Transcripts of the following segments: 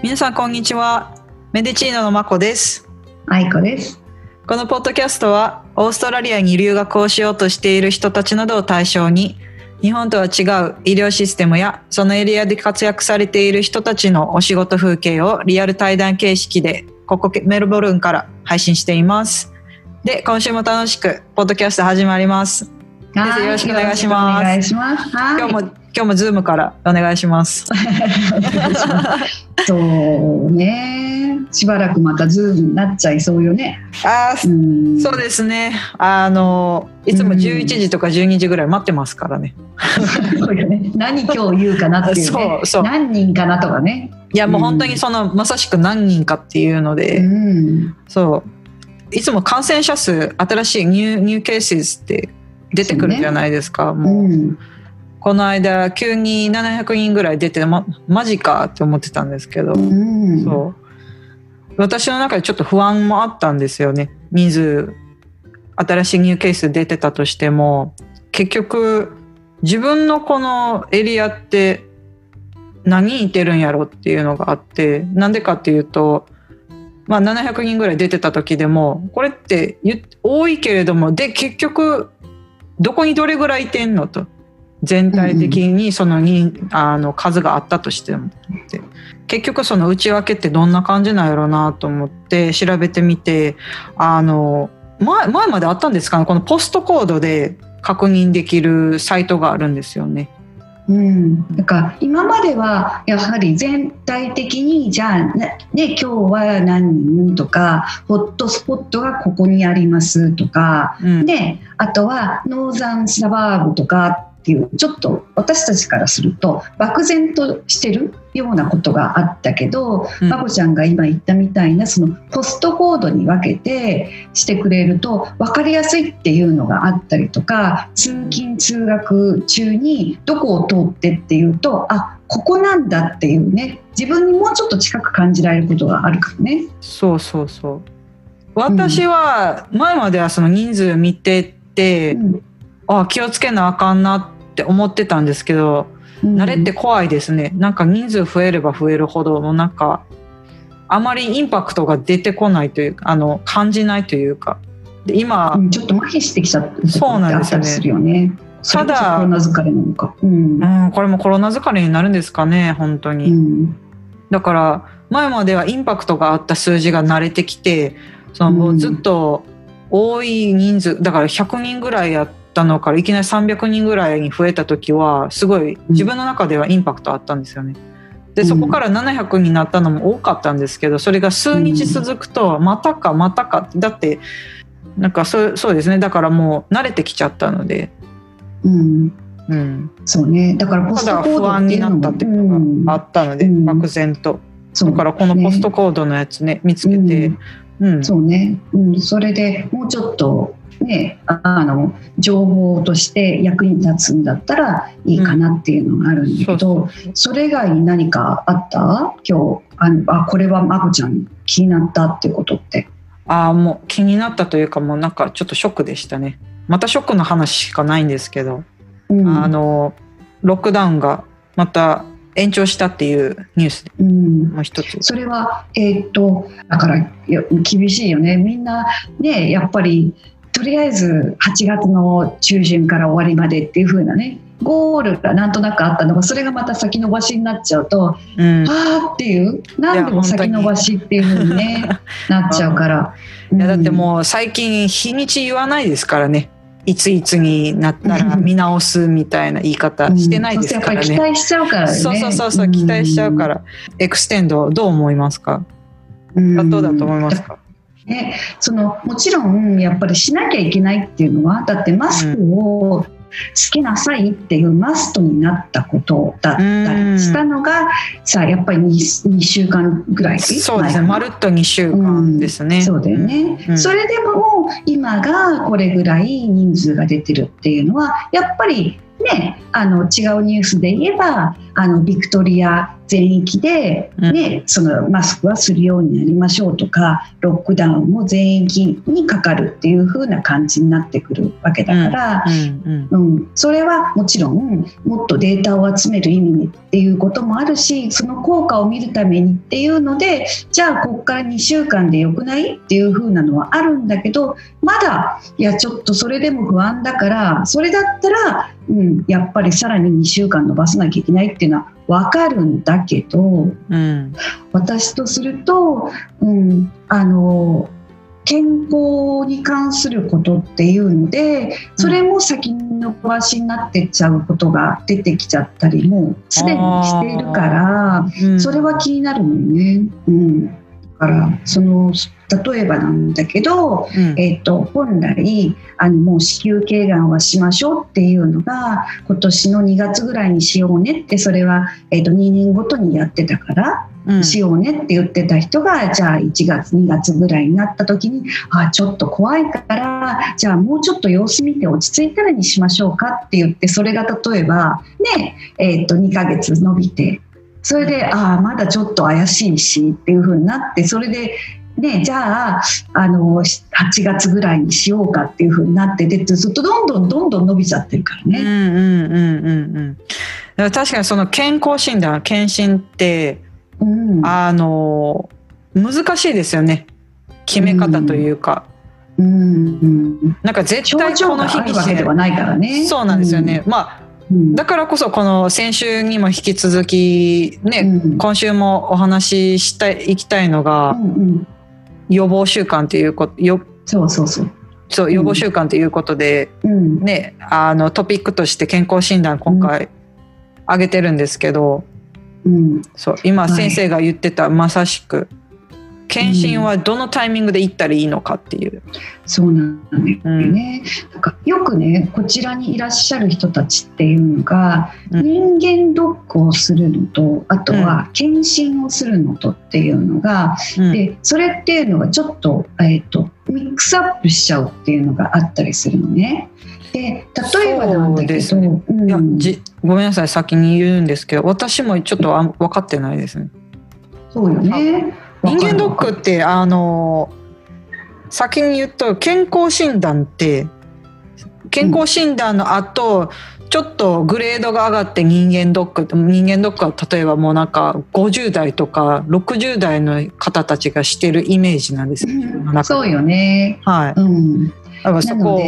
皆さんこんにちは。メディチーノのまこです。愛子です。このポッドキャストはオーストラリアに留学をしようとしている人たちなどを対象に日本とは違う医療システムやそのエリアで活躍されている人たちのお仕事風景をリアル対談形式でここメルボルンから配信しています。で今週も楽しくポッドキャスト始まります。はいよろしくお願いします。お願いします。はい。今日も今日も Zoom からお願いします。そうね。しばらくまたズームになっちゃいそうよね。あーうん。そうですね。あのいつもうん。11時とか12時ぐらい待ってますからね。ね。何今日言うかなっていうね。そうそう。何人かなとかね。いやもう本当にその、まさしく何人かっていうので、うん。そう。いつも感染者数新しい new new case って出てくるじゃないですか。うもう。ん。この間急に700人ぐらい出てまマジかって思ってたんですけど、うん。そう。私の中でちょっと不安もあったんですよね。人数新しいニューケース出てたとしても。結局自分のこのエリアって何人いてるんやろっていうのがあってなんでかっていうと、まあ、700人ぐらい出てた時でもこれって多いけれどもで結局どこにどれぐらいいてんのと。全体的にその人あの数があったとしてもって。結局その内訳ってどんな感じなんやろうなと思って調べてみてあの前前まであったんですかね。このポストコードで確認できるサイトがあるんですよね。うん、だから今まではやはり全体的にじゃあねね今日は何人とかホットスポットがここにありますとか。うん。であとはノーザンサバーブとかっていうちょっと私たちからすると漠然としてるようなことがあったけど、うん。まこちゃんが今言ったみたいなそのポストコードに分けてしてくれると分かりやすいっていうのがあったりとか通勤通学中にどこを通ってっていうとあここなんだっていうね自分にもうちょっと近く感じられることがあるからね。そうそうそう。私は前まではその人数見てて、うんあ気をつけなあかんなって思ってたんですけど慣れって怖いですね。なんか人数増えれば増えるほどもうなんかあまりインパクトが出てこないというかあの感じないというか。で今、うんちょっと麻痺してきちゃったそうなんですよね。するよね。ただコロナ疲れなのか。うん。うん、これもコロナ疲れになるんですかね本当に、うん。だから前まではインパクトがあった数字が慣れてきてそのもうずっと多い人数だから100人ぐらいやったのからいきなり300人ぐらいに増えた時はすごい自分の中ではインパクトあったんですよね。でそこから700になったのも多かったんですけどそれが数日続くとまたかまたかだってなんかそうそうですね。だからもう慣れてきちゃったので、うん。うん、そうね。だからポストコード不安になったっていうのがあったので、うん。漠然と。だからこのポストコードのやつね見つけて、うん。そうね、うん、それでもうちょっとねああの情報として役に立つんだったらいいかなっていうのがあるんだけど、それ以外に何かあった？今日あのあこれはまこちゃん気になったってことって。ああもう気になったというかもうなんかちょっとショックでしたね。またショックの話しかないんですけど、うん。あのロックダウンがまた延長したっていうニュースで。うん。もう一つ。それは、えーっとだから厳しいよね。みんなねやっぱりとりあえず8月の中旬から終わりまでっていう風なねゴールがなんとなくあったのがそれがまた先延ばしになっちゃうと、うん、いああっていうなんでも先延ばしっていう風に、ね、なっちゃうから。やだってうんもう最近日にち言わないですからね。いついつになったら 見直すみたいな言い方してないですからね、うん期待しちゃうからね。そうそうそうそう期待しちゃうから、extend どう思いますか？うん。どうだと思いますか、ね、そのもちろんやっぱりしなきゃいけないっていうのはだってマスクをつけなさいっていうマストになったことだったりしたのがさやっぱり 2, 2週間ぐらいそうですね。まるっと2週間ですね、そうだよね、うん。それでも今がこれぐらい人数が出てるっていうのはやっぱりねあの違うニュースで言えばあのビクトリア全域で、ねそのマスクはするようになりましょうとかロックダウンも全域にかかるっていう風な感じになってくるわけだから、うん、うん、それはもちろんもっとデータを集める意味にっていうこともあるしその効果を見るためにっていうのでじゃあここから2週間でよくないっていう風なのはあるんだけどまだいやちょっとそれでも不安だからそれだったら、うん、やっぱりさらに2週間延ばさなきゃいけないっていうのは分かるんだけど、うん、私とすると、うん、あの健康に関することっていうのでそれも先延ばしになってっちゃうことが出てきちゃったりもすでにしているから、それは気になるのよね。うんからその例えばなんだけど、うん、えーと、本来あのもう子宮頸がんはしましょうっていうのが今年の2月ぐらいにしようねってそれは、えーと、2年ごとにやってたから。うん、しようねって言ってた人がじゃあ1月2月ぐらいになった時にあちょっと怖いからじゃあもうちょっと様子見て落ち着いたらにしましょうかって言ってそれが例えばねえーと2ヶ月伸びてそれでああまだちょっと怪しいしっていう風になってそれでね、じゃああの8月ぐらいにしようかっていうふうになってでずっとどんどんどんどん伸びちゃってるからね。うんうんうんうんうん、確かにその健康診断検診って、うん、あの難しいですよね。決め方というか。うん、うん、なんか絶対この日にしてではないからね。そうなんですよね。うん、まあだからこそこの先週にも引き続きね、うん、今週もお話ししたいきたいのが、うんうん、予防習慣ということよそうそうそう。そう予防習慣ということで、うん、ねあのトピックとして健康診断今回挙げてるんですけど、うん、そう今先生が言ってたまさしく検診はどのタイミングで行ったらいいのかっていう。そうなんだよね、うん、なんかよくねこちらにいらっしゃる人たちっていうのが、うん、人間ドックをするのとあとは検診をするのとっていうのが、うん、でそれっていうのがちょっと,、えーと、ミックスアップしちゃうっていうのがあったりするのね。で例えばなんだけど、ねうん、いやじごめんなさい先に言うんですけど私もちょっとあ分かってないですね。そうよね。人間ドックってあの先に言うと健康診断って健康診断の後、うん、ちょっとグレードが上がって人間ドック人間ドックは例えばもうなんか50代とか60代の方たちがしてるイメージなんですよ、うん、そうよね。はい、うん。だからそこを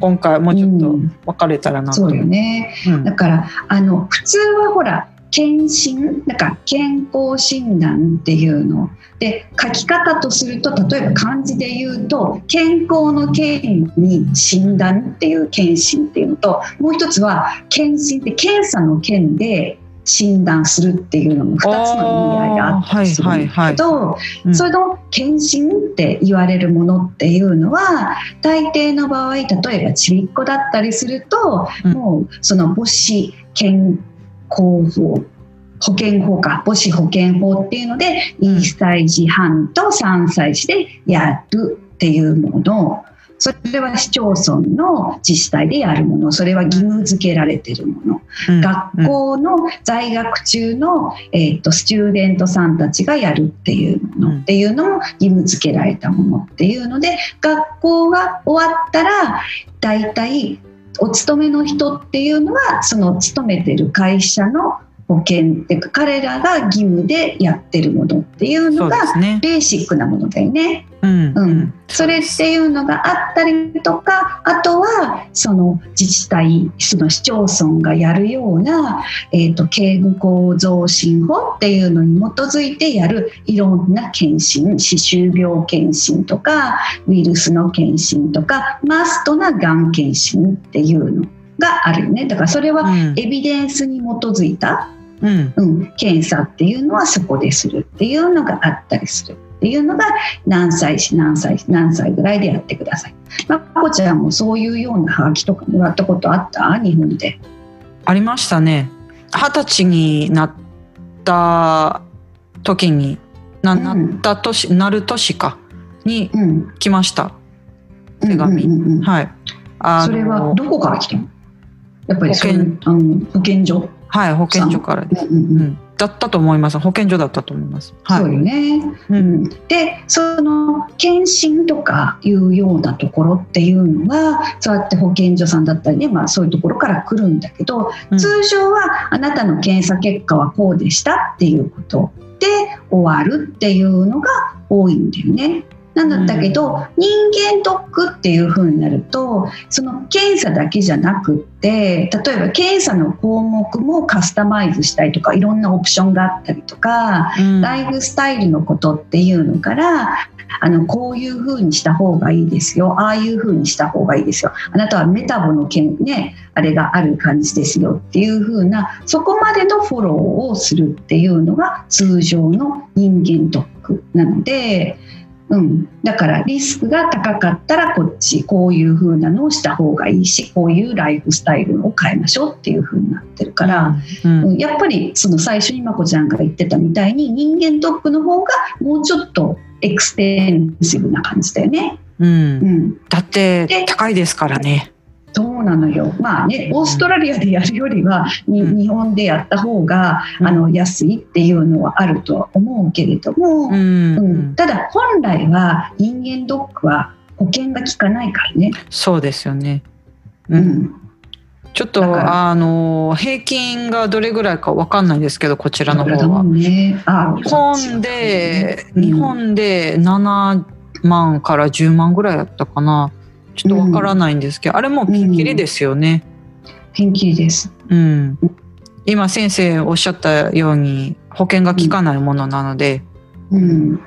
今回もうちょっと分かれたらなと、うん、そうよね、うん、だからあの普通はほら検診？なんか健康診断っていうの？で書き方とすると例えば漢字で言うと健康の健に診断っていう検診っていうのともう一つは検診って検査の検で診断するっていうのも2つの意味合いがあったりするんだけどそれの検診って言われるものっていうのは大抵の場合例えばちびっこだったりすると、もうその母子健康法保険法か母子保険法っていうので1歳児半と3歳児でやるっていうもの。それは市町村の自治体でやるもの。それは義務付けられてるもの、うん、学校の在学中の、えーと、スチューデントさんたちがやるっていうもの。っていうのも義務付けられたものっていうので学校が終わったら大体お勤めの人っていうのはその勤めてる会社の保険っていうか彼らが義務でやってるものっていうのがベーシックなものだよね。うん、うん、それっていうのがあったりとかあとはその自治体その市町村がやるような、えーと、健康増進法っていうのに基づいてやるいろんな検診歯周病検診とかウイルスの検診とかマストながん検診っていうのがあるよね。だからそれはエビデンスに基づいた、うん、うん、検査っていうのはそこでするっていうのがあったりするっていうのが何歳し何歳何歳ぐらいでやってください。まこちゃんもそういうようなハガキとかもらったことあった？日本で。ありましたね。二十歳になった時にななった年、うん、なる年かに来ました、うん、手紙、うんうんうん、はい。あそれはどこから来たの？やっぱり保健あの保健所はい保健所からです、うんうんうん、だったと思います。保健所だったと思います、はい、そうよね、うん、でその検診とかいうようなところっていうのはそうやって保健所さんだったりね、まあ、そういうところから来るんだけど、うん、通常はあなたの検査結果はこうでしたっていうことで終わるっていうのが多いんだよね。なんだけど、うん、人間ドックっていう風になるとその検査だけじゃなくって例えば検査の項目もカスタマイズしたりとかいろんなオプションがあったりとか、うん、ライフスタイルのことっていうのからあのこういう風にした方がいいですよああいう風にした方がいいですよあなたはメタボの件ねあれがある感じですよっていう風なそこまでのフォローをするっていうのが通常の人間ドックなので。うん、だからリスクが高かったらこっちこういう風なのをした方がいいしこういうライフスタイルを変えましょうっていう風になってるから、うん。うん、やっぱりその最初にまこちゃんが言ってたみたいに人間ドックの方がもうちょっと extensive な感じだよね。うん、うん、だって高いですからね。そうなのよ。まあね、オーストラリアでやるよりは、に日本でやった方が、あの安いっていうのはあるとは思うけれども、うん、うん、ただ本来は人間ドックは保険が効かないからね。そうですよね。うん。ちょっとあの平均がどれぐらいかわかんないんですけどこちらの方は。ね、日本で、日本で7万から10万ぐらいやったかな。ちょっとわからないんですけど、うん、あれもピンキリですよね。ピンキリです。うん。今先生おっしゃったように保険が効かないものなので。うん。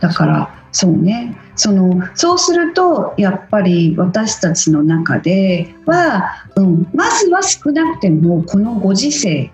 だからそうね。そのそうするとやっぱり私たちの中では、うん、まずは少なくてもこのご時世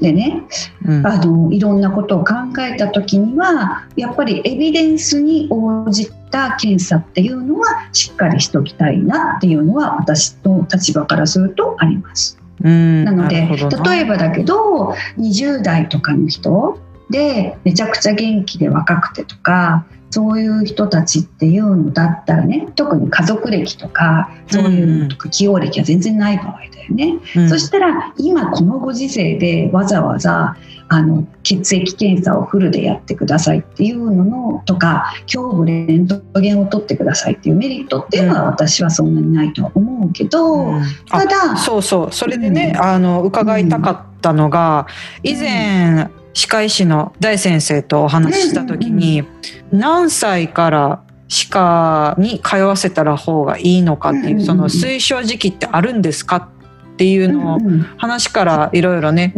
でね、うん、あのいろんなことを考えた時にはやっぱりエビデンスに応じた検査っていうのはしっかりしておきたいなっていうのは私の立場からするとあります。うん。なので例えばだけど20代とかの人でめちゃくちゃ元気で若くてとかそういう人たちっていうのだったらね特に家族歴とかそういうのとか起用歴は全然ない場合だよね、うん、そしたら今このご時世でわざわざあの血液検査をフルでやってくださいっていうののとか胸部レントゲンを取ってくださいっていうメリットっていうのは私はそんなにないとは思うけど、うん、ただそうそう。それでね、うん、あの伺いたかったのが、以前、歯科医師の大先生とお話しした時に、何歳から歯科に通わせたら方がいいのかっていう、その推奨時期ってあるんですかっていうのを話からいろいろね、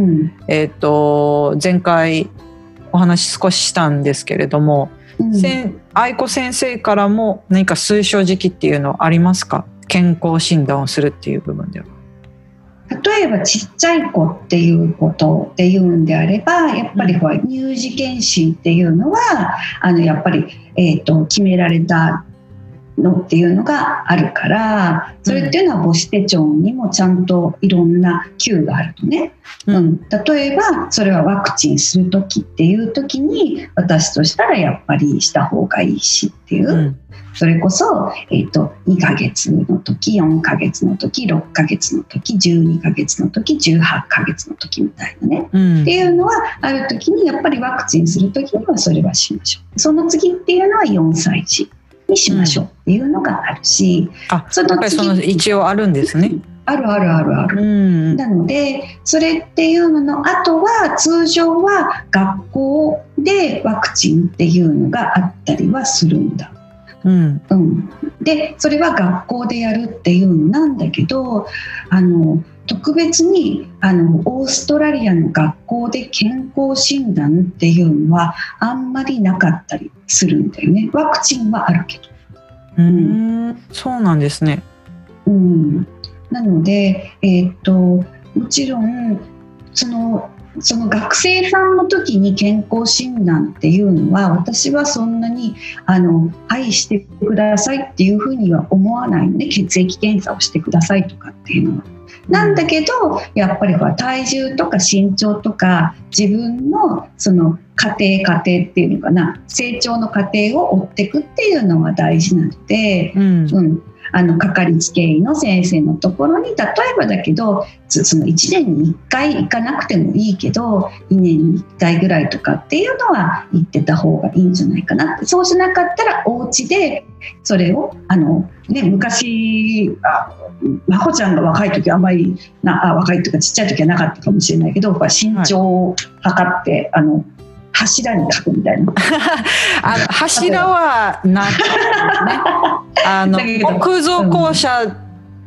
えっ、と前回お話少ししたんですけれども、愛子先生からも何か推奨時期っていうのありますか？健康診断をするっていう部分では。例えばちっちゃい子っていうことで言うんであればやっぱりこう乳児検診っていうのはあのやっぱり、えーと、決められたのっていうのがあるからそれっていうのは母子手帳にもちゃんといろんな Q があるとね、うん、例えばそれはワクチンする時っていう時に私としたらやっぱりした方がいいしっていう、うん、それこそ、えーと、2ヶ月の時4ヶ月の時6ヶ月の時12ヶ月の時18ヶ月の時みたいなね、うん、っていうのはある時にやっぱりワクチンする時にはそれはしましょうその次っていうのは4歳児にしましょうっていうのがあるし、うん、あそのその一応あるんですね。あるあるあるある。うん、なのでそれっていうのの後は通常は学校でワクチンっていうのがあったりはするんだ。うん、うん、でそれは学校でやるっていうのなんだけどあの特別にあのオーストラリアの学校で健康診断っていうのはあんまりなかったりするんだよね。ワクチンはあるけど。うん、そうなんですね。うん、なので、えー、っともちろんそのその学生さんの時に健康診断っていうのは私はそんなにあの愛してくださいっていうふうには思わないので血液検査をしてくださいとかっていうのは。なんだけどやっぱりほら体重とか身長とか自分のその家庭家庭っていうのかな成長の過程を追っていくっていうのが大事なので、うん、うん、あのかかりつけ医の先生のところに例えばだけどその1年に1回行かなくてもいいけど2年に1回ぐらいとかっていうのは行ってた方がいいんじゃないかなそうしなかったらお家でそれをあの、ね、昔あまこちゃんが若い時あんまりなあ若いとかちっちゃい時はなかったかもしれないけど身長を測って、あの柱に書くみたいな。あの柱はなかったね。あの木造校舎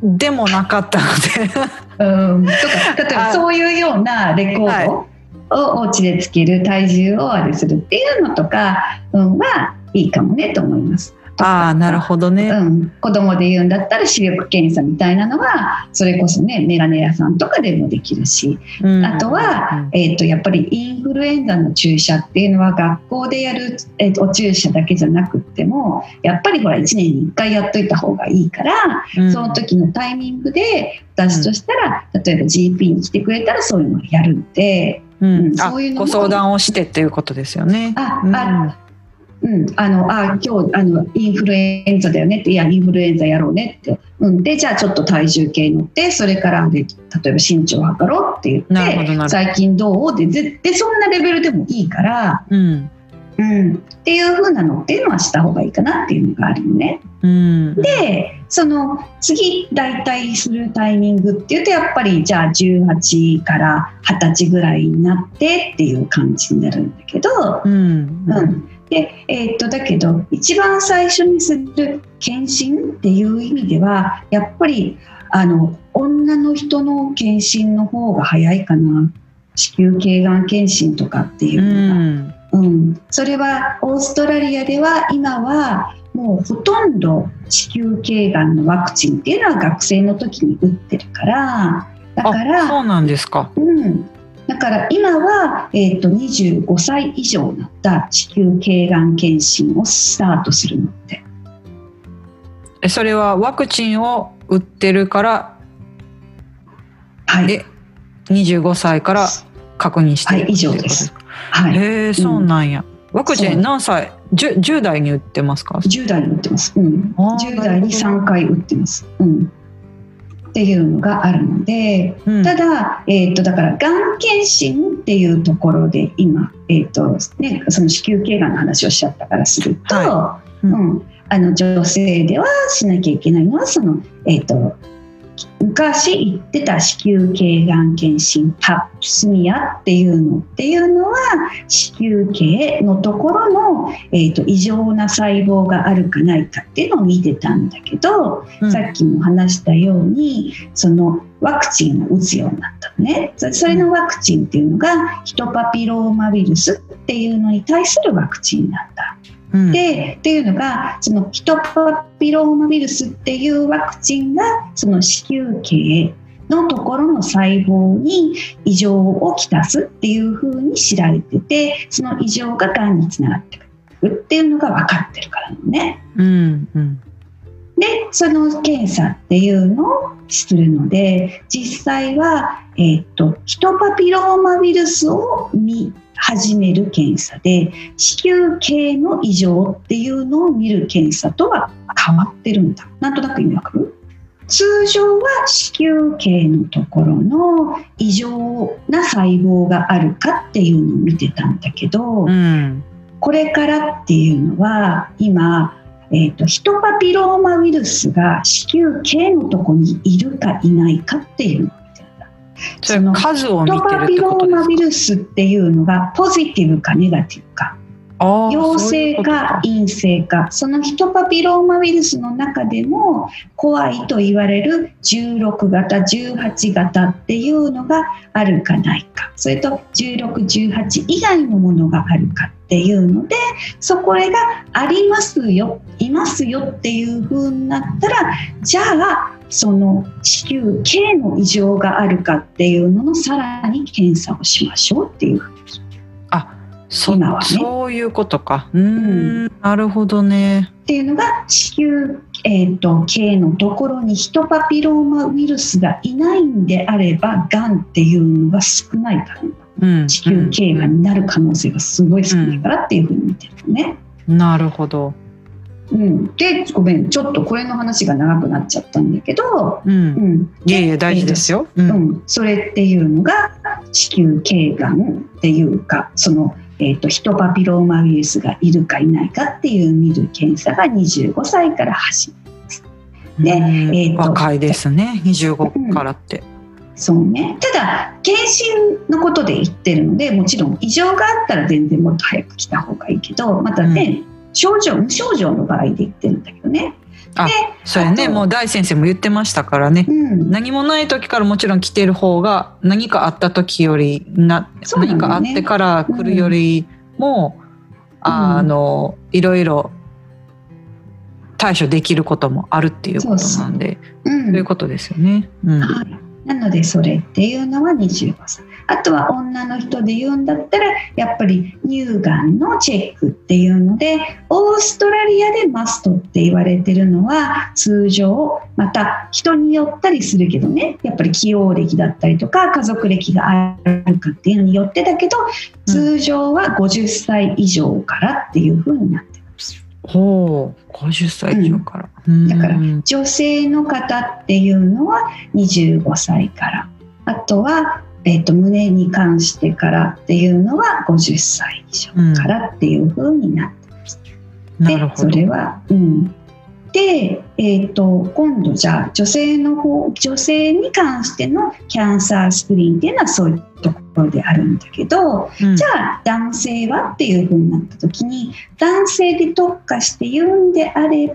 でもなかったので。うん、とか例えばそういうようなレコードをお家でつける体重をあれするっていうのとか、うん、はいいかもねと思います。ああなるほどね、うん、子供で言うんだったら視力検査みたいなのはそれこそねメガネ屋さんとかでもできるし、うん、あとは、えーと、やっぱりインフルエンザの注射っていうのは学校でやる、えーと、お注射だけじゃなくってもやっぱりほら1年に1回やっといた方がいいから、うん、その時のタイミングで私としたら、例えば GP に来てくれたらそういうのをやるんで。うん、そういうのご相談をしてっていうことですよね。あ、あうん、あのあ今日あのインフルエンザだよねっていやインフルエンザやろうねって、うん、でじゃあちょっと体重計乗ってそれからで例えば身長測ろうって言って最近どう？ででそんなレベルでもいいから、うん。うん、っていう風なのっていうのはした方がいいかなっていうのがあるよね。うん、でその次代替するタイミングっていうとやっぱりじゃあ18から20歳ぐらいになってっていう感じになるんだけど、うん、うんで、えー、っとだけど一番最初にする検診っていう意味ではやっぱりあの女の人の検診の方が早いかな。子宮頸がん検診とかっていうのが、うん、うん、それはオーストラリアでは今はもうほとんど子宮頸がんのワクチンっていうのは学生の時に打ってるから。だからそうなんですか、うん、だから今は、えーと、25歳以上になった子宮頸がん検診をスタートするのでそれはワクチンを打ってるからはい。で25歳から確認してはい以上です。はい、へえそうなんや、うん、ワクチン何歳？10, 10代に打ってますか？10代に打ってます、うん、10代に3回打ってます、うんっていうのがあるので、うん、ただ、えーと、だからがん検診っていうところで今、えーとね、その子宮頸がんの話をしちゃったからすると、はい、うん、うん、あの女性ではしなきゃいけないのはその、えーと昔言ってた子宮頸がん検診パプスミアっていうのっていうのは子宮頸のところの、えーと、異常な細胞があるかないかっていうのを見てたんだけど、うん、さっきも話したようにそのワクチンを打つようになったのね。それのワクチンっていうのがヒトパピローマウイルスっていうのに対するワクチンでっていうのがそのヒトパピローマウイルスっていうワクチンがその子宮頸のところの細胞に異常をきたすっていうふうに知られててその異常ががんにつながってく。るっていうのが分かってるからね。うんうん、でその検査っていうのをするので実際は、えーとヒトパピローマウイルスを見始める検査で子宮系の異常っていうのを見る検査とは変わってるんだ。なんとなく意味わかる？通常は子宮系のところの異常な細胞があるかっていうのを見てたんだけど、うん、これからっていうのは今、えーと、ヒトパピローマウイルスが子宮系のとこにいるかいないかっていうその数を見てるパピローマウイルスっていうのがポジティブかネガティブか陽性か陰性かそのヒトパピローマウイルスの中でも怖いと言われる16型18型っていうのがあるかないか。それと1618以外のものがあるかっていうのでそこへがありますよいますよっていう風になったらじゃあその子宮系の異常があるかっていうののさらに検査をしましょうっていう。あそ今はねそういうことかうん、なるほどねっていうのが子宮、えーと、系のところにヒトパピローマウイルスがいないんであればがんっていうのが少ないから、うん、子宮頸がんになる可能性がすごい少ないからっていうふうに見てるね。なるほどうん、でごめんちょっとこれの話が長くなっちゃったんだけど、う。うんん、いえいえ、大事ですよ。う。うんん、それっていうのが子宮頸がんっていうかその、えー、とヒトパピローマウイルスがいるかいないかっていう見る検査が25歳から始めねうんえーと若いですね。25からって。そうねただ検診のことで言ってるのでもちろん異常があったら全然もっと早く来た方がいいけどまたね、症状無症状の場合で言ってるんだけどね。そうやね。もう大先生も言ってましたからね。うん。何もない時からもちろん来てる方が何かあった時よりな、何かあってから来るよりも、あのいろいろ対処できることもあるっていうことなんでうん。そういうことですよね。うん。はい、なのでそれっていうのは25歳あとは女の人で言うんだったらやっぱり乳がんのチェックっていうのでオーストラリアでマストって言われてるのは通常また人によったりするけどねやっぱり起用歴だったりとか家族歴があるかっていうのによってだけど通常は50歳以上からっていうふうになってます。ほう50歳以上から。だからうん女性の方っていうのは25歳からあとは、えー、と胸に関してからっていうのは50歳以上からっていう風になってます。でそなるほど。れは、うん、で、えー、と今度じゃあ女性の方女性に関してのキャンサースクリーンっていうのはそういうところであるんだけど、うんじゃあ男性はっていう風になった時に男性で特化して言うんであれば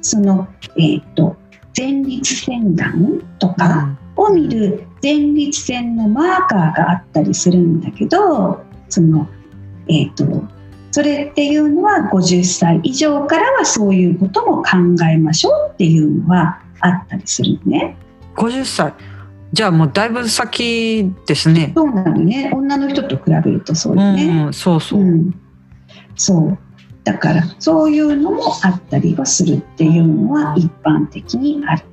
その、えー、と前立腺がんとかを見る前立腺のマーカーがあったりするんだけどその、えー、とそれっていうのは50歳以上からはそういうことも考えましょうっていうのはあったりするのね。50歳じゃあもうだいぶ先ですね。そうなのね女の人と比べるとそうよね。うん、そうそう。うん、そうだからそういうのもあったりはするっていうのは一般的にある。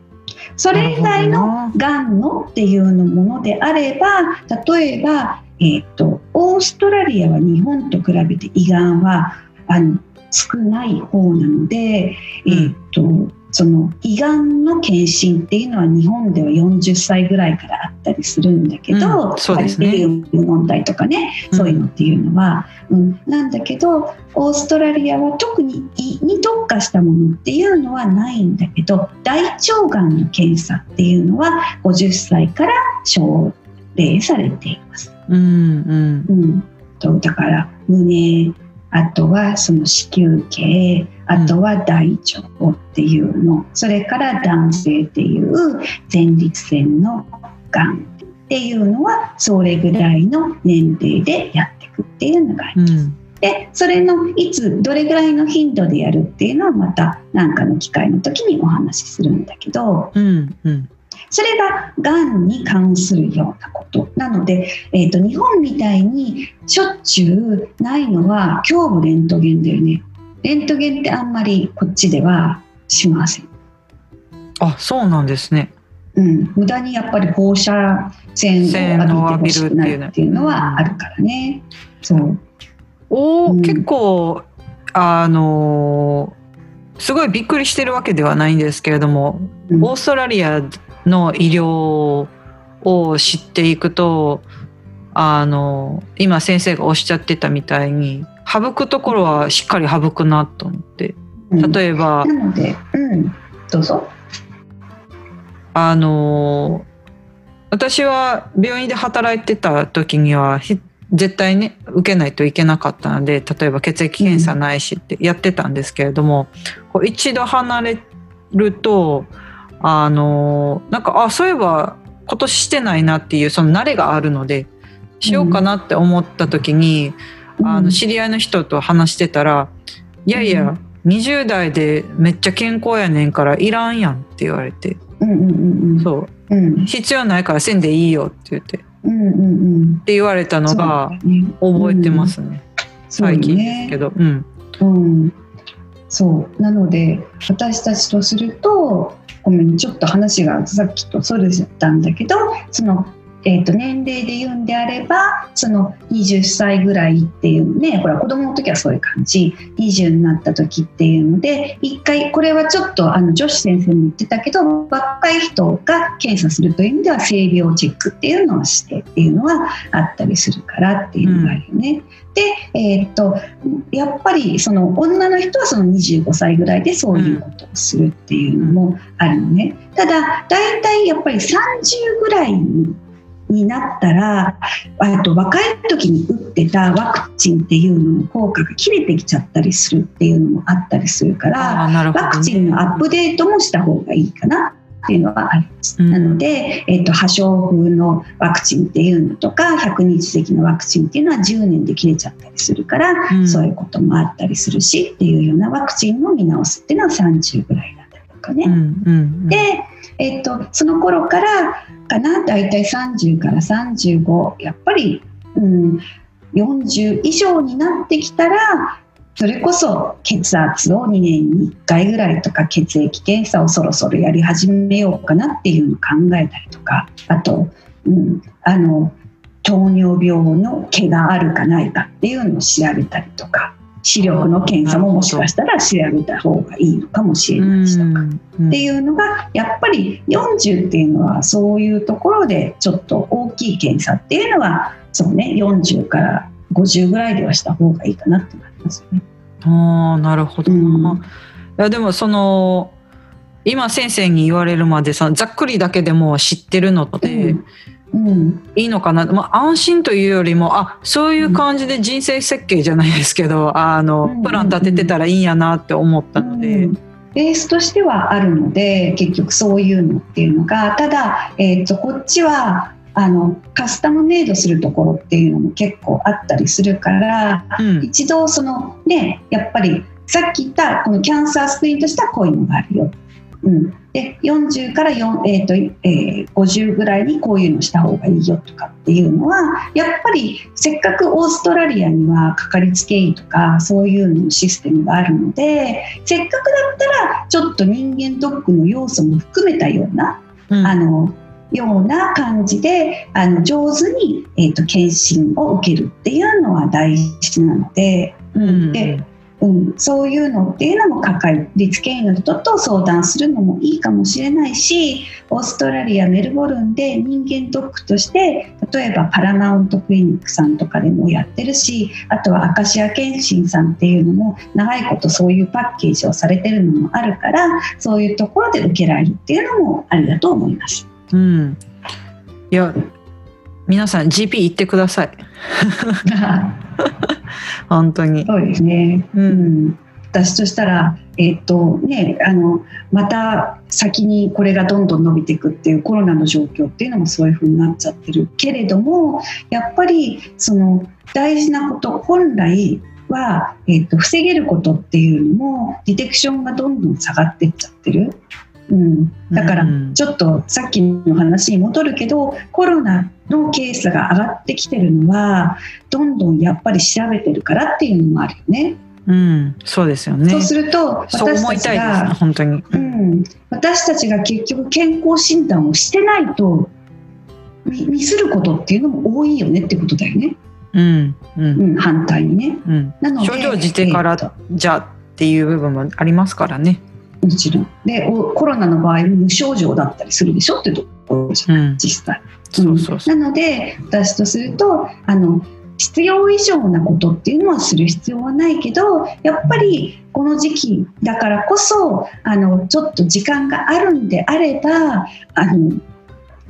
それ以外のがんのっていうのものであれば例えば、えー、とオーストラリアは日本と比べて胃がんはあの少ない方なので、えー、とその胃がんの検診っていうのは日本では40歳ぐらいからあったりするんだけど、うんそうですね。テリウム問題とかねそういうのっていうのは、うんなんだけどオーストラリアは特に胃に特化したものっていうのはないんだけど大腸がんの検査っていうのは50歳から奨励されています。うんうん。うん、とだから胸あとはその子宮系あとは大腸っていうの、それから男性っていう前立腺のがんっていうのはそれぐらいの年齢でやっていくっていうのがあります。うん。でそれのいつどれぐらいの頻度でやるっていうのはまた何かの機会の時にお話しするんだけど。うんうんそれががんに関するようなことなので、えー、と日本みたいにしょっちゅうないのは胸部レントゲンだよね。レントゲンってあんまりこっちではしません、あそうなんですね。うん、無駄にやっぱり放射線を浴びてほしくないっていうのはあるからね。そう。おお、うん。結構あのーすごいびっくりしてるわけではないんですけれども、うん。オーストラリアの医療を知っていくとあの今先生がおっしゃってたみたいに省くところはしっかり省くなと思って。うん。例えば、なので、うん、どうぞ。あの私は病院で働いてた時にはひ絶対ね受けないといけなかったので例えば血液検査ないしってやってたんですけれども、こう一度離れるとあのなんかあそういえば今年してないなっていうその慣れがあるのでしようかなって思った時に、あの知り合いの人と話してたら「いやいや20代でめっちゃ健康やねんからいらんやん」って言われて。うんうんうんうん。そううん必要ないからせんでいいよって言ってっうんうんうん。て言われたのが覚えてますね、最近ですけど。どうんうん。そう。なので、私たちとすると、ごめん、ちょっと話がさっきとそれたんだけど、その、えー、と年齢で言うんであればその20歳ぐらいっていうねほら子供の時はそういう感じ20になった時っていうので一回これはちょっとあの女子先生も言ってたけど若い人が検査するという意味では性病チェックっていうのをしてっていうのはあったりするからっていうのがあるよね。うん、で、えー、っとやっぱりその女の人はその25歳ぐらいでそういうことをするっていうのもあるのね。ただ大体やっぱり30ぐらいにになったらあと若い時に打ってたワクチンっていうのの効果が切れてきちゃったりするっていうのもあったりするから、ね、ワクチンのアップデートもした方がいいかなっていうのはあります。うん、なので、えーと、破傷風のワクチンっていうのとか100日咳のワクチンっていうのは10年で切れちゃったりするから、うん、そういうこともあったりするしっていうようなワクチンの見直すっていうのは30ぐらいだったりとかね。うんうんうん、で、えーとその頃からかな？大体30から35やっぱり、うん、40以上になってきたらそれこそ血圧を2年に1回ぐらいとか血液検査をそろそろやり始めようかなっていうのを考えたりとかあと、うん、あの糖尿病の毛があるかないかっていうのを調べたりとか。視力の検査ももしかしたら調べた方がいいのかもしれないしとか。っていうのがやっぱり40っていうのはそういうところでちょっと大きい検査っていうのはそうね40から50ぐらいではした方がいいかなって思いますよね。あなるほど、うん、いやでもその今先生に言われるまでさざっくりだけでも知ってるので、うんうん、いいのかな、まあ、安心というよりもあそういう感じで人生設計じゃないですけどあのプラン立ててたらいいんやなって思ったので。ベースとしてはあるので結局そういうのっていうのがただ、えーと、こっちはあのカスタムメイドするところっていうのも結構あったりするから、うん、一度そのねやっぱりさっき言ったこのキャンサースクリーンとしてはこういうのがあるようん、で40から4、えーとえー、50ぐらいにこういうのした方がいいよとかっていうのはやっぱりせっかくオーストラリアにはかかりつけ医とかそういうのシステムがあるのでせっかくだったらちょっと人間ドックの要素も含めたような、うん、あのような感じであの上手に、えーと、検診を受けるっていうのは大事なので。うん、でうん、そういうのっていうのもかかりつけ医の人と相談するのもいいかもしれないしオーストラリアメルボルンで人間ドックとして例えばパラマウントクリニックさんとかでもやってるしあとはアカシア検診さんっていうのも長いことそういうパッケージをされてるのもあるからそういうところで受けられるっていうのもありだと思います。うん、いや皆さん GP 行ってください。本当に。そうですね。うん。私としたら、えっ、とね、あのまた先にこれがどんどん伸びていくっていうコロナの状況っていうのもそういうふうになっちゃってるけれどもやっぱりその大事なこと本来は、えーと防げることっていうのもディテクションがどんどん下がってっちゃってる。うん、だからちょっとさっきの話に戻るけどコロナのケースが上がってきてるのはどんどんやっぱり調べてるからっていうのもあるよね。うん、そうですよね。そうすると私たちが、ね、本当に、うん、私たちが結局健康診断をしてないとミスることっていうのも多いよねってことだよね。うん、うん、うん、反対にね。うん、なので症状自体からじゃっていう部分もありますからね。もちろん。で、コロナの場合無症状だったりするでしょってところじゃうん、実際。そうそうそうなので、私とすると、あの、必要以上なことっていうのはする必要はないけどやっぱりこの時期だからこそあのちょっと時間があるんであればあの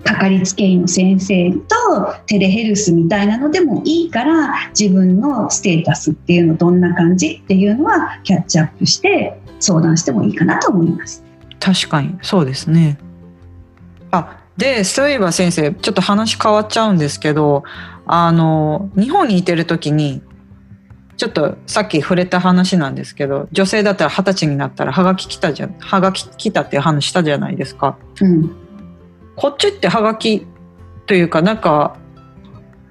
かかりつけ医の先生とテレヘルスみたいなのでもいいから自分のステータスっていうのどんな感じっていうのはキャッチアップして相談してもいいかなと思います。確かにそうですね。あでそういえば先生ちょっと話変わっちゃうんですけどあの日本にいてる時にちょっとさっき触れた話なんですけど女性だったら二十歳になったらはがき来たじゃはがき来たっていう話したじゃないですか。うん、こっちってはがきというかなんか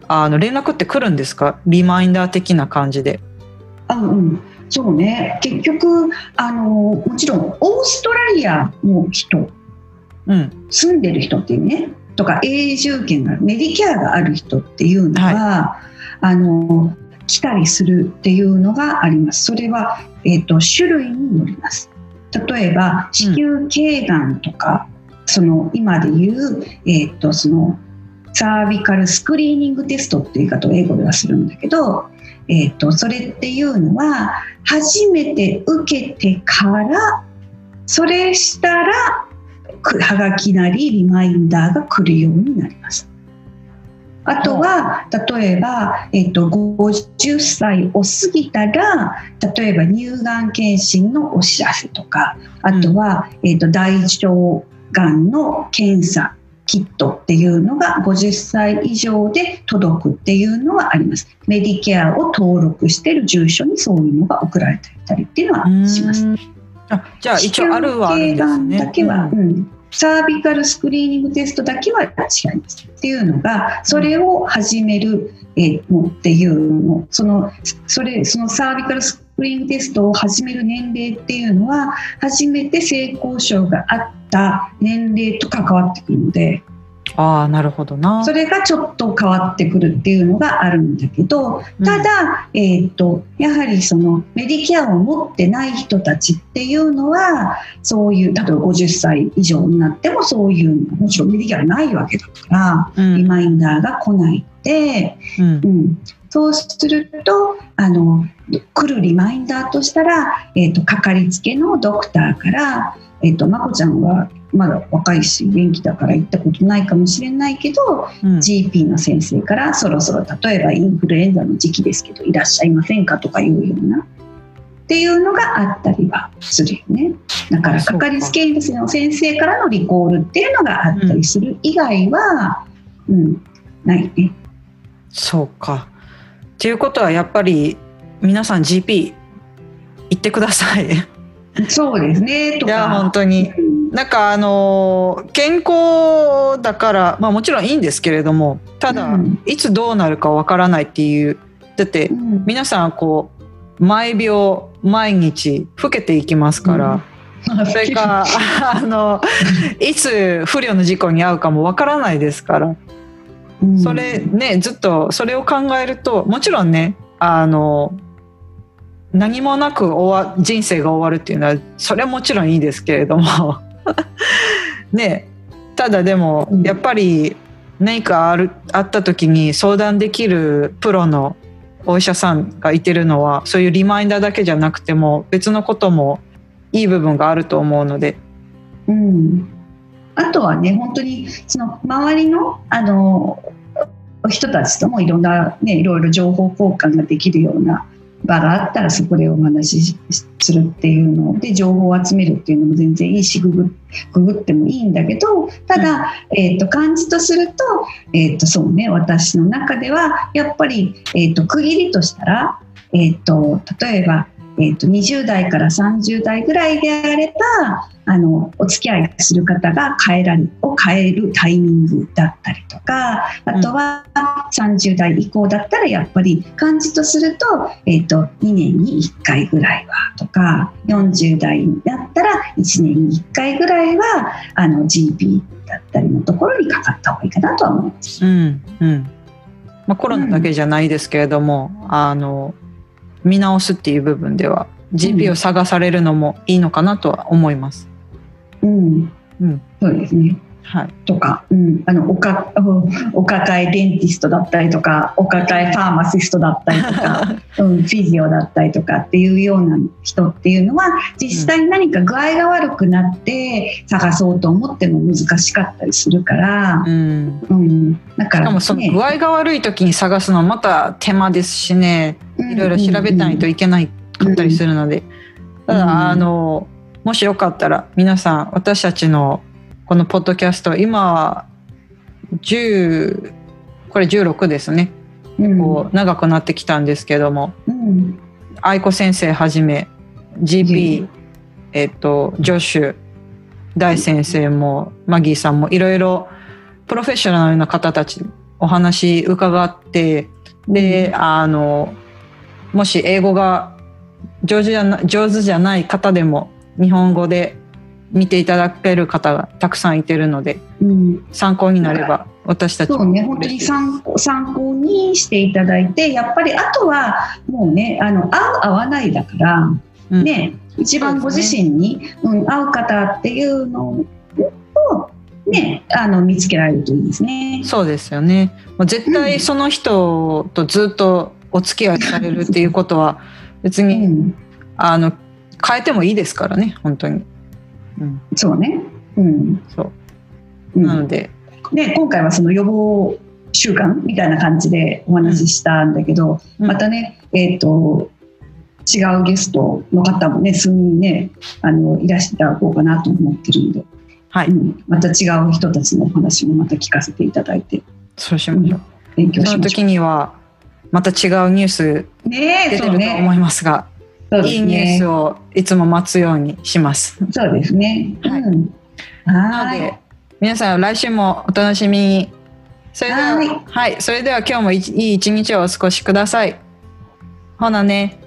あの連絡って来るんですか？リマインダー的な感じで。あうんそうね結局あのもちろんオーストラリアの人、うん、住んでる人っていうねとか永住権がメディケアがある人っていうのは、あの来たりするっていうのがあります。それは、えーと、種類によります。例えば子宮頸がんとか、うん、その今で言う、えーと、そのサービカルスクリーニングテストっていう言い方を英語ではするんだけど、えーとそれっていうのは初めて受けてからそれしたらはがきなりリマインダーが来るようになります。あとは例えば、えーと、50歳を過ぎたら例えば乳がん検診のお知らせとかあとは、うん、えーと、大腸がんの検査キットっていうのが50歳以上で届くっていうのはあります。メディケアを登録している住所にそういうのが送られていたりっていうのはします。あじゃあ一応あるはあるんですね。だけは、うん、サービカルスクリーニングテストだけは違いますっていうのがそれを始めるのっていうのそのそれそのサービカルスクリーニングテストを始める年齢っていうのは初めて性交渉があった年齢と関わってくるのであなるほどな。それがちょっと変わってくるっていうのがあるんだけどただ、うん、えーと、やはりそのメディケアを持ってない人たちっていうのはそういう例えば50歳以上になってもそういうもちろんメディケアないわけだから、うん、リマインダーが来ないで、うん、うん、そうするとあの来るリマインダーとしたら、えーと、かかりつけのドクターからえーと、まこちゃんはまだ若いし元気だから行ったことないかもしれないけど、うん、GP の先生からそろそろ例えばインフルエンザの時期ですけどいらっしゃいませんかとかいうようなっていうのがあったりはするよねだからかかりつけ医の先生からのリコールっていうのがあったりする以外は、うん、うん、ないね。そうかっていうことはやっぱり皆さん GP 行ってください。そうですねいや本当に、なんかあの健康だからまあもちろんいいんですけれどもただ、うん、いつどうなるかわからないっていう。だって、うん、皆さんこう毎秒毎日老けていきますから。うん、それか あのいつ不慮の事故に遭うかもわからないですから、それねずっとそれを考えるともちろんねあの何もなく終わ人生が終わるっていうのはそれはもちろんいいですけれども。ねただでもやっぱり何かあるあった時に相談できるプロのお医者さんがいてるのはそういうリマインダーだけじゃなくても別のこともいい部分があると思うので。うん、あとはね本当にその周りのあの人たちともいろんな、ね、いろいろ情報交換ができるような場があったらそこでお話しするっていうの。で情報を集めるっていうのも全然いいしググググってもいいんだけどただ、えーと、感じとすると,、えーと、そうね私の中ではやっぱり、えーと、区切りとしたら、えー、と例えばえーと、20代から30代ぐらいであればあのお付き合いする方が変えられを変えるタイミングだったりとかあとは30代以降だったらやっぱり感じとすると,、えーと、2年に1回ぐらいはとか40代だったら1年に1回ぐらいはあの GP だったりのところにかかった方がいいかなとは思います。うんうんまあ、コロナだけじゃないですけれども、うん、あの見直すっていう部分では GP を探されるのもいいのかなとは思います。うん、うん、そうですね。はい、とか、うん、あのおかお抱えデンティストだったりとかお抱えファーマシストだったりとか、うん、フィジオだったりとかっていうような人っていうのは実際に何か具合が悪くなって探そうと思っても難しかったりするから、うん。うん、だから、ね、しかもその具合が悪い時に探すのはまた手間ですしね。いろいろ調べないといけないかったりするので、ただあのもしよかったら皆さん私たちのこのポッドキャスト今は10これ16ですね、うん、こう長くなってきたんですけども、うん、愛子先生はじめ GP、うん、えっとジョシュ大先生もマギーさんもいろいろプロフェッショナルな方たちお話伺ってであのもし英語が上手じゃな上手じゃない方でも日本語で見ていただける方がたくさんいてるのでうん、参考になれば私たちそうね、本当に参考参考にしていただいて、やっぱりあとはもうね、あの合う合わないだから、うん。ね、一番ご自身に、うん、合う方っていうのをね、あの見つけられるといいですね。そうですよね。もう絶対その人とずっとお付き合いされるっていうことは別うにん、あの変えてもいいですからね本当に、うん、そうね。うん、そう。うん。なので、ね、今回はその予防習慣みたいな感じでお話ししたんだけど、うん。またね、えっ、と、違うゲストの方もね、数人ね、あの、いらしていただこうかなと思ってるんで、はい、うん、また違う人たちのお話もまた聞かせていただいて、そうしましょう、勉強そのしましょ時にはまた違うニュース出てそうね。ると思いますがそうですいいニューねス。をいつも待つようにしますそうですね。はいうん。なはーいので。皆さん来週もお楽しみにそれでははいはい、それでは今日もいいい一日をお過ごしくださいほなね